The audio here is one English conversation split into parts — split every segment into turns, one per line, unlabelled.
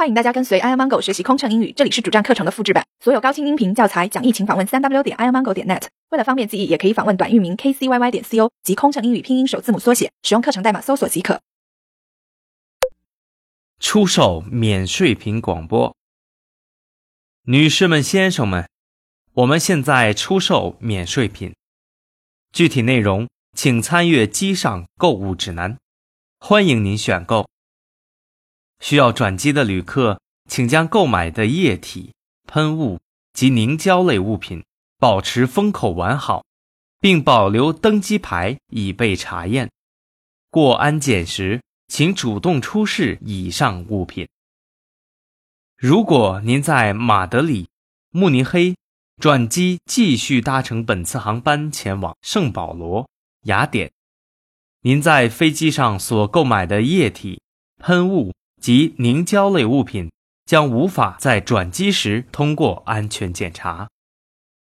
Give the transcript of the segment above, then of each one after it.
欢迎大家跟随 i amango 学习空乘英语，这里是主站课程的复制版，所有高清音频教材讲义，请访问三 w 点 i amango 点 net。为了方便记忆，也可以访问短域名 kcyy 点 co 及空乘英语拼音首字母缩写，使用课程代码搜索即可。
出售免税品广播，女士们、先生们，我们现在出售免税品，具体内容请参阅机上购物指南，欢迎您选购。需要转机的旅客，请将购买的液体、喷雾及凝胶类物品保持封口完好，并保留登机牌以备查验。过安检时，请主动出示以上物品。如果您在马德里、慕尼黑转机，继续搭乘本次航班前往圣保罗、雅典，您在飞机上所购买的液体、喷雾。及凝胶类物品将无法在转机时通过安全检查，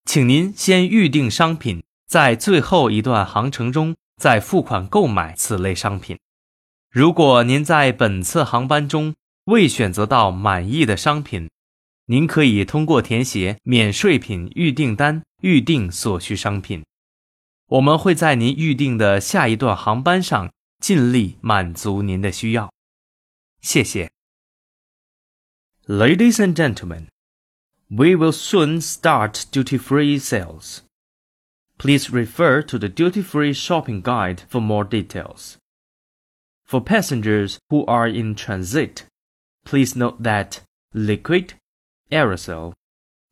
请您先预定商品，在最后一段航程中再付款购买此类商品。如果您在本次航班中未选择到满意的商品，您可以通过填写免税品预订单预订所需商品。我们会在您预定的下一段航班上尽力满足您的需要。谢谢。Ladies and gentlemen, we will soon start duty-free sales. Please refer to the duty-free shopping guide for more details. For passengers who are in transit, please note that liquid, aerosol,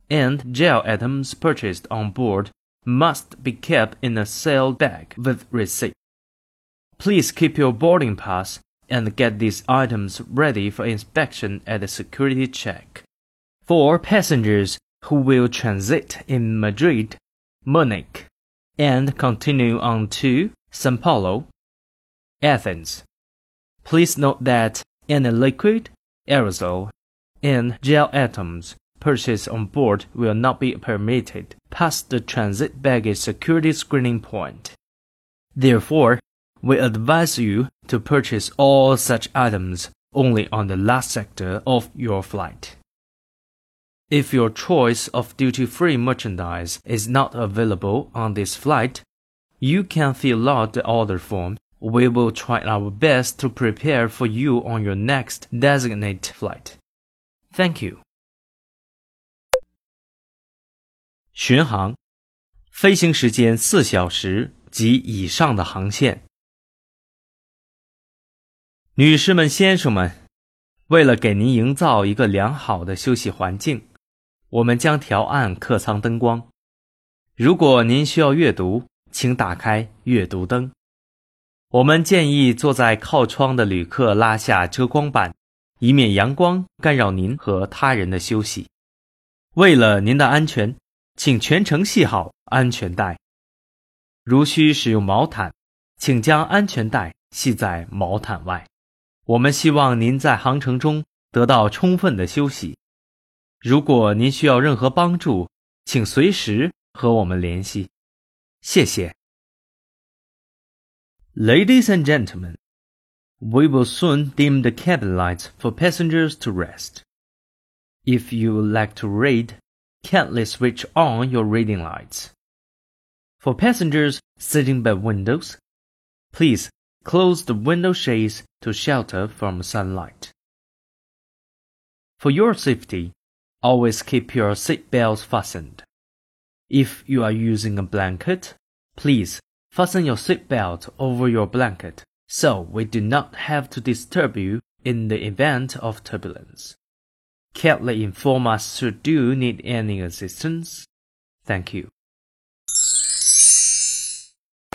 and gel items purchased on board must be kept in a sealed bag with receipt. Please keep your boarding pass and get these items ready for inspection at the security check. For passengers who will transit in Madrid, Munich, and continue on to Sao Paulo, Athens, please note that any liquid, aerosol, and gel atoms purchased on board will not be permitted past the transit baggage security screening point. Therefore, we advise you to purchase all such items only on the last sector of your flight. If your choice of duty-free merchandise is not available on this flight, you can fill out the order form. We will try our best to prepare for you on your next designated flight. Thank you. 巡航，飞行时间四小时及以上的航线。 女士们、先生们，为了给您营造一个良好的休息环境，我们将调暗客舱灯光。如果您需要阅读，请打开阅读灯。我们建议坐在靠窗的旅客拉下遮光板，以免阳光干扰您和他人的休息。为了您的安全，请全程系好安全带。如需使用毛毯，请将安全带系在毛毯外。我们希望您在航程中得到充分的休息。如果您需要任何帮助，请随时和我们联系。谢谢。Ladies and gentlemen, we will soon dim the cabin lights for passengers to rest. If you would like to read, kindly switch on your reading lights. For passengers sitting by windows, please Close the window shades to shelter from sunlight. For your safety, always keep your seat belts fastened. If you are using a blanket, please fasten your seat belt over your blanket so we do not have to disturb you in the event of turbulence. Kindly inform us should you need any assistance. Thank you.